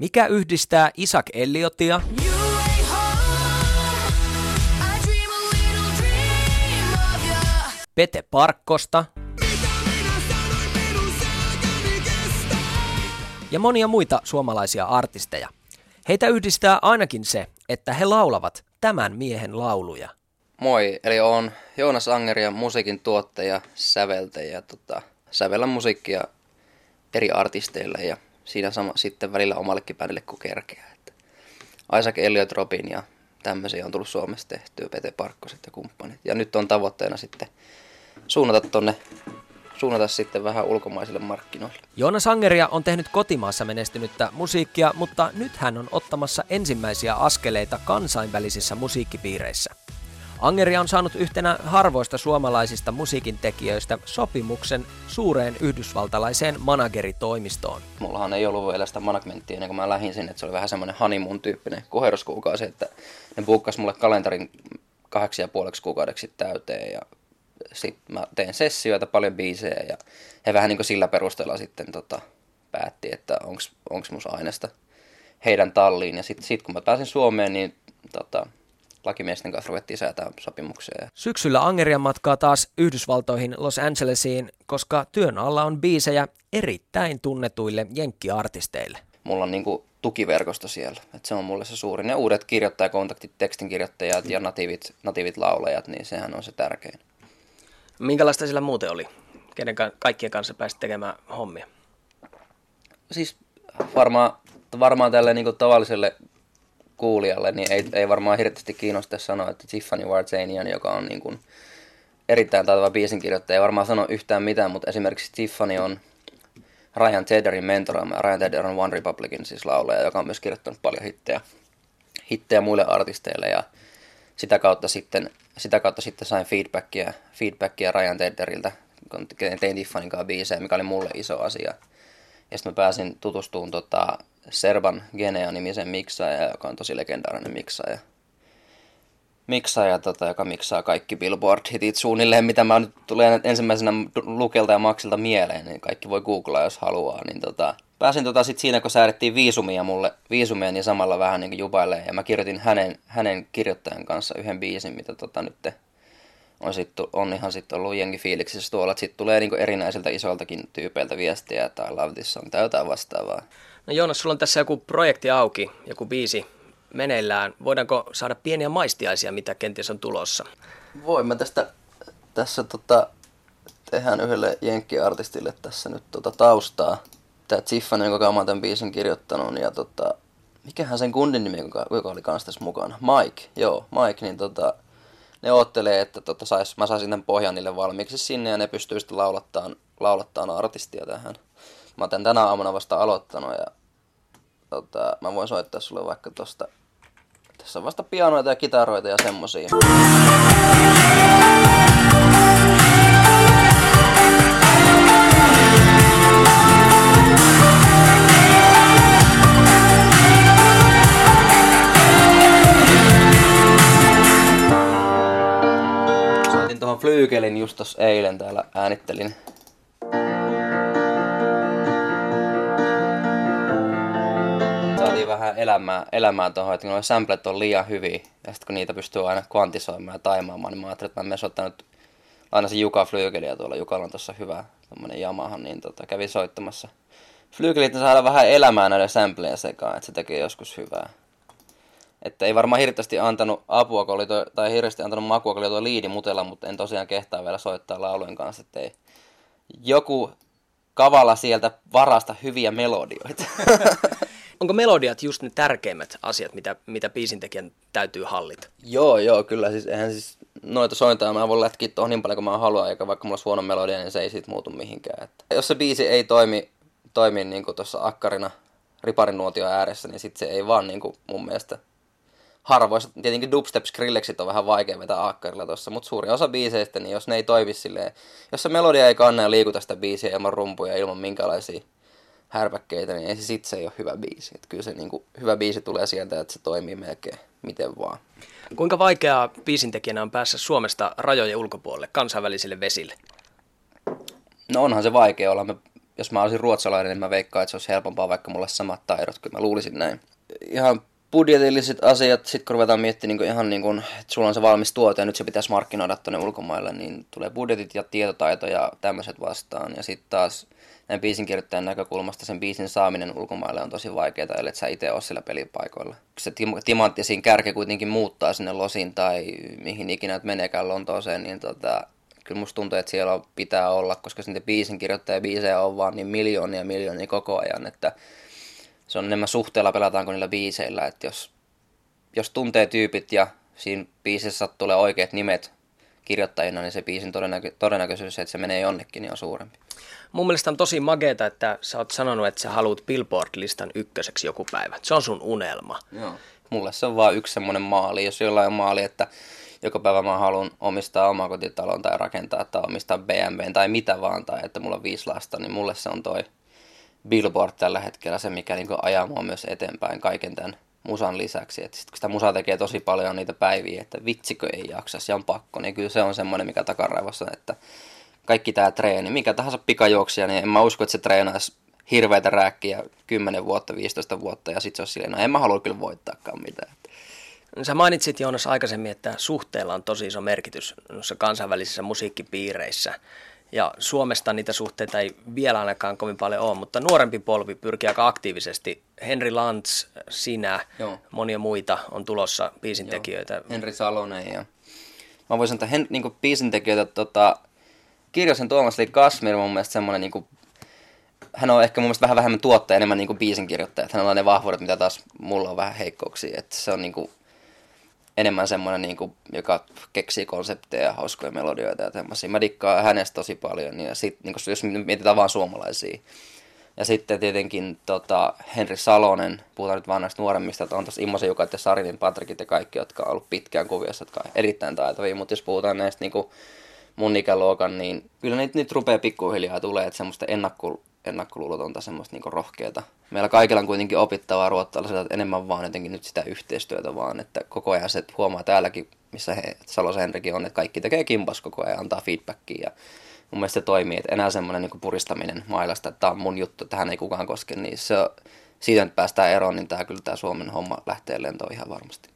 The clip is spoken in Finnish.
Mikä yhdistää Isaac Elliotia, Pete Parkkosta ja monia muita suomalaisia artisteja. Heitä yhdistää ainakin se, että he laulavat tämän miehen lauluja. Moi, eli on Joonas Angeria, musiikin tuottaja, säveltäjä. Tota, sävellä musiikkia eri artisteille ja siinä sama sitten välillä omallekin bändille kun kerkeä. Että Isaac Elliot Robin ja tämmöisiä on tullut Suomessa tehtyä, Pete Parkkoset ja kumppanit. Ja nyt on tavoitteena sitten suunnata tonne suunnata sitten vähän ulkomaisille markkinoille. Joonas Angeria on tehnyt kotimaassa menestynyttä musiikkia, mutta nyt hän on ottamassa ensimmäisiä askeleita kansainvälisissä musiikkipiireissä. Angeria on saanut yhtenä harvoista suomalaisista musiikin tekijöistä sopimuksen suureen yhdysvaltalaiseen manageritoimistoon. Mullahan ei ollut vielä sitä managementtia ennen kuin mä lähdin sinne, että se oli vähän semmoinen honeymoon tyyppinen koheruskuukausi, että ne buukkas mulle kalenterin kahdeksi ja puoleksi kuukaudeksi täyteen ja sitten mä tein sessioita, paljon biisejä ja he vähän niin kuin sillä perusteella sitten tota, päätti, että onko mus aineesta heidän talliin. Ja sitten sit kun mä pääsin Suomeen, niin tota, lakimiesten kanssa ruvettiin säätää sopimuksia. Syksyllä Angeria matkaa taas Yhdysvaltoihin Los Angelesiin, koska työn alla on biisejä erittäin tunnetuille jenkkiartisteille. Mulla on niinku tukiverkosto siellä, että se on mulle se suurin. Ne uudet kirjoittajakontaktit, tekstinkirjoittajat ja natiivit, natiivit laulajat, niin sehän on se tärkein. Minkälaista sillä muuten oli? Kenen kaikkien kanssa pääsit tekemään hommia? Siis varmaan, varmaan tälle niin tavalliselle kuulijalle, niin ei, ei varmaan hirveästi kiinnosta sanoa, että Tiffany Warzanian, joka on niin kuin erittäin taitava biisinkirjoittaja, ei varmaan sano yhtään mitään, mutta esimerkiksi Tiffany on Ryan Tedderin mentoroima. Ryan Tedder on One Republicin siis laulaja, joka on myös kirjoittanut paljon hittejä, hittejä muille artisteille ja sitä kautta sitten, sitä kautta sitten sain feedbackia, feedbackia Ryan Tedderiltä, kun tein Tiffanin kanssa biisejä, mikä oli mulle iso asia. Ja sitten mä pääsin tutustumaan tota, Serban Genea-nimisen miksaaja, joka on tosi legendaarinen miksaaja. Miksaaja, tota, joka miksaa kaikki Billboard-hitit suunnilleen, mitä mä nyt tulee ensimmäisenä Lukelta ja Maxilta mieleen, niin kaikki voi googlaa, jos haluaa. Niin tota, pääsin tota sit siinä, kun säädettiin viisumia mulle, viisumia, niin samalla vähän niin jubailee. Ja mä kirjoitin hänen, hänen kirjoittajan kanssa yhden biisin, mitä tota nyt on, sit, on ihan sitten ollut jengi fiiliksissä tuolla, että sitten tulee niin erinäisiltä isoltakin tyypeiltä viestiä, että I love this on täytää vastaavaa. No Joonas, sulla on tässä joku projekti auki, joku biisi meneillään. Voidaanko saada pieniä maistiaisia, mitä kenties on tulossa? Voin mä tästä, tässä tota, tehdään yhdelle jenkkiartistille tässä nyt tota taustaa. Tämä Tiffany, joka mä tämän biisin kirjoittanut, ja tota, mikähän sen kundin nimi, joka, joka oli kanssa tässä mukana? Mike, joo, Mike, niin tota, ne oottelee, että tota, sais, mä saisin tämän pohjan niille valmiiksi sinne, ja ne pystyy sitten laulattaan, laulattaan artistia tähän. Mä oon tänä aamuna vasta aloittanut, ja tota, mä voin soittaa sulle vaikka tosta, tässä on vasta pianoita ja kitaroita ja semmosia. Flyykelin just tossa eilen täällä äänittelin vähän elämää, elämää tuohon, että nuo samplet on liian hyviä, ja sitten kun niitä pystyy aina kvantisoimaan ja taimaamaan, niin mä ajattelin, että mä menen ottanut aina se Juka Flygeliä tuolla, Jukalla on tuossa hyvä tämmönen Yamaha, niin tota, kävi soittamassa. Flygelit saada vähän elämää näiden sampleja sekaan, että se tekee joskus hyvää. Että ei varmaan hirveästi antanut apua, kun oli toi, tai hirveästi antanut makua, kun oli tuo liidi mutella, mutta en tosiaan kehtaa vielä soittaa laulujen kanssa, että ei joku kavalla sieltä varasta hyviä melodioita. onko melodiat just ne tärkeimmät asiat, mitä, mitä biisintekijän täytyy hallita? Joo, joo, kyllä. Siis, eihän siis noita sointaa mä voin lätkiä tuohon niin paljon kuin mä haluan, eikä vaikka mulla olisi huono melodia, niin se ei siitä muutu mihinkään. Että jos se biisi ei toimi, toimi niin kuin tuossa akkarina riparin nuotio ääressä, niin sitten se ei vaan niin kuin mun mielestä harvoissa, tietenkin dubstep skrilleksit on vähän vaikea vetää akkarilla tuossa, mutta suuri osa biiseistä, niin jos ne ei toimi silleen, jos se melodia ei kanna ja liikuta sitä biisiä ilman rumpuja, ilman minkälaisia härpäkkeitä, niin ei se sit se ei ole hyvä biisi. Et kyllä se niin kuin, hyvä biisi tulee sieltä, että se toimii melkein miten vaan. Kuinka vaikeaa biisintekijänä on päässä Suomesta rajojen ulkopuolelle, kansainvälisille vesille? No onhan se vaikea olla. Me jos mä olisin ruotsalainen, niin mä veikkaan, että se olisi helpompaa, vaikka mulla olisi samat taidot, kyllä mä luulisin näin. Ihan budjetilliset asiat, sitten kun ruvetaan miettimään niin ihan niin kuin, että sulla on se valmis tuote ja nyt se pitäisi markkinoida tuonne ulkomaille, niin tulee budjetit ja tietotaito ja tämmöiset vastaan. Ja sitten taas näin biisin kirjoittajan näkökulmasta sen biisin saaminen ulkomaille on tosi vaikeaa, ellei sä itse ole sillä pelipaikoilla. Se tim- timantti siinä kärke kuitenkin muuttaa sinne Losin tai mihin ikinä että meneekään Lontooseen, niin tota, kyllä musta tuntuu, että siellä pitää olla, koska sitten biisin kirjoittaja biisejä on vaan niin miljoonia miljoonia koko ajan, että se on enemmän suhteella pelataanko niillä biiseillä, että jos, jos tuntee tyypit ja siinä biisissä tulee oikeat nimet kirjoittajina, niin se biisin todennäkö- todennäköisyys, että se menee jonnekin, niin on suurempi. Mun mielestä on tosi mageeta, että sä oot sanonut, että sä haluat Billboard-listan ykköseksi joku päivä. Se on sun unelma. Joo. Mulle se on vaan yksi semmoinen maali. Jos jollain on maali, että joka päivä mä haluan omistaa omakotitalon tai rakentaa tai omistaa BMW tai mitä vaan, tai että mulla on viisi lasta, niin mulle se on toi Billboard tällä hetkellä se, mikä niin ajaa mua myös eteenpäin kaiken tämän musan lisäksi. Että sit kun sitä musaa tekee tosi paljon niitä päiviä, että vitsikö ei jaksa, ja on pakko, niin kyllä se on semmoinen, mikä takaraivossa, että kaikki tämä treeni, mikä tahansa pikajuoksia, niin en mä usko, että se treenaisi hirveitä rääkkiä 10 vuotta, 15 vuotta, ja sitten se olisi silleen, no en mä halua kyllä voittaakaan mitään. Sä mainitsit Joonas aikaisemmin, että suhteella on tosi iso merkitys noissa kansainvälisissä musiikkipiireissä. Ja Suomesta niitä suhteita ei vielä ainakaan kovin paljon ole, mutta nuorempi polvi pyrkii aika aktiivisesti. Henri Lantz, sinä, Joo. monia muita on tulossa biisintekijöitä. Henri Salonen ja mä voisin sanoa, että niin biisintekijöitä tota, Kirjosen Tuomas eli Kasmir mun mielestä semmoinen niin kuin, hän on ehkä mun mielestä vähän vähemmän tuottaja, enemmän niin biisinkirjoittaja. Hänellä on ne vahvuudet, mitä taas mulla on vähän heikkouksia. Että se on niin kuin, enemmän semmoinen, niin kuin, joka keksii konsepteja ja hauskoja melodioita ja tämmöisiä. Mä dikkaan hänestä tosi paljon, ja sit, niin kuin, jos mietitään vaan suomalaisia. Ja sitten tietenkin tota, Henri Salonen, puhutaan nyt vaan näistä nuoremmista, että on tuossa Immosen Jukat ja Sarinin Patrikit ja kaikki, jotka on ollut pitkään kuviossa, jotka on erittäin taitavia, mutta jos puhutaan näistä niin kuin, mun ikäluokan, niin kyllä niitä nyt rupeaa pikkuhiljaa tulee, että semmoista ennakko, ennakkoluulotonta, semmoista niin rohkeata. Meillä kaikilla on kuitenkin opittavaa ruottalaiselta, että enemmän vaan jotenkin nyt sitä yhteistyötä vaan, että koko ajan se huomaa täälläkin, missä he, Salos Henrikin on, että kaikki tekee kimpas koko ajan, antaa feedbackia ja mun mielestä se toimii, että enää semmoinen niin puristaminen mailasta, että tämä on mun juttu, tähän ei kukaan koske, niin se, siitä nyt päästään eroon, niin tämä kyllä tämä Suomen homma lähtee lentoon ihan varmasti.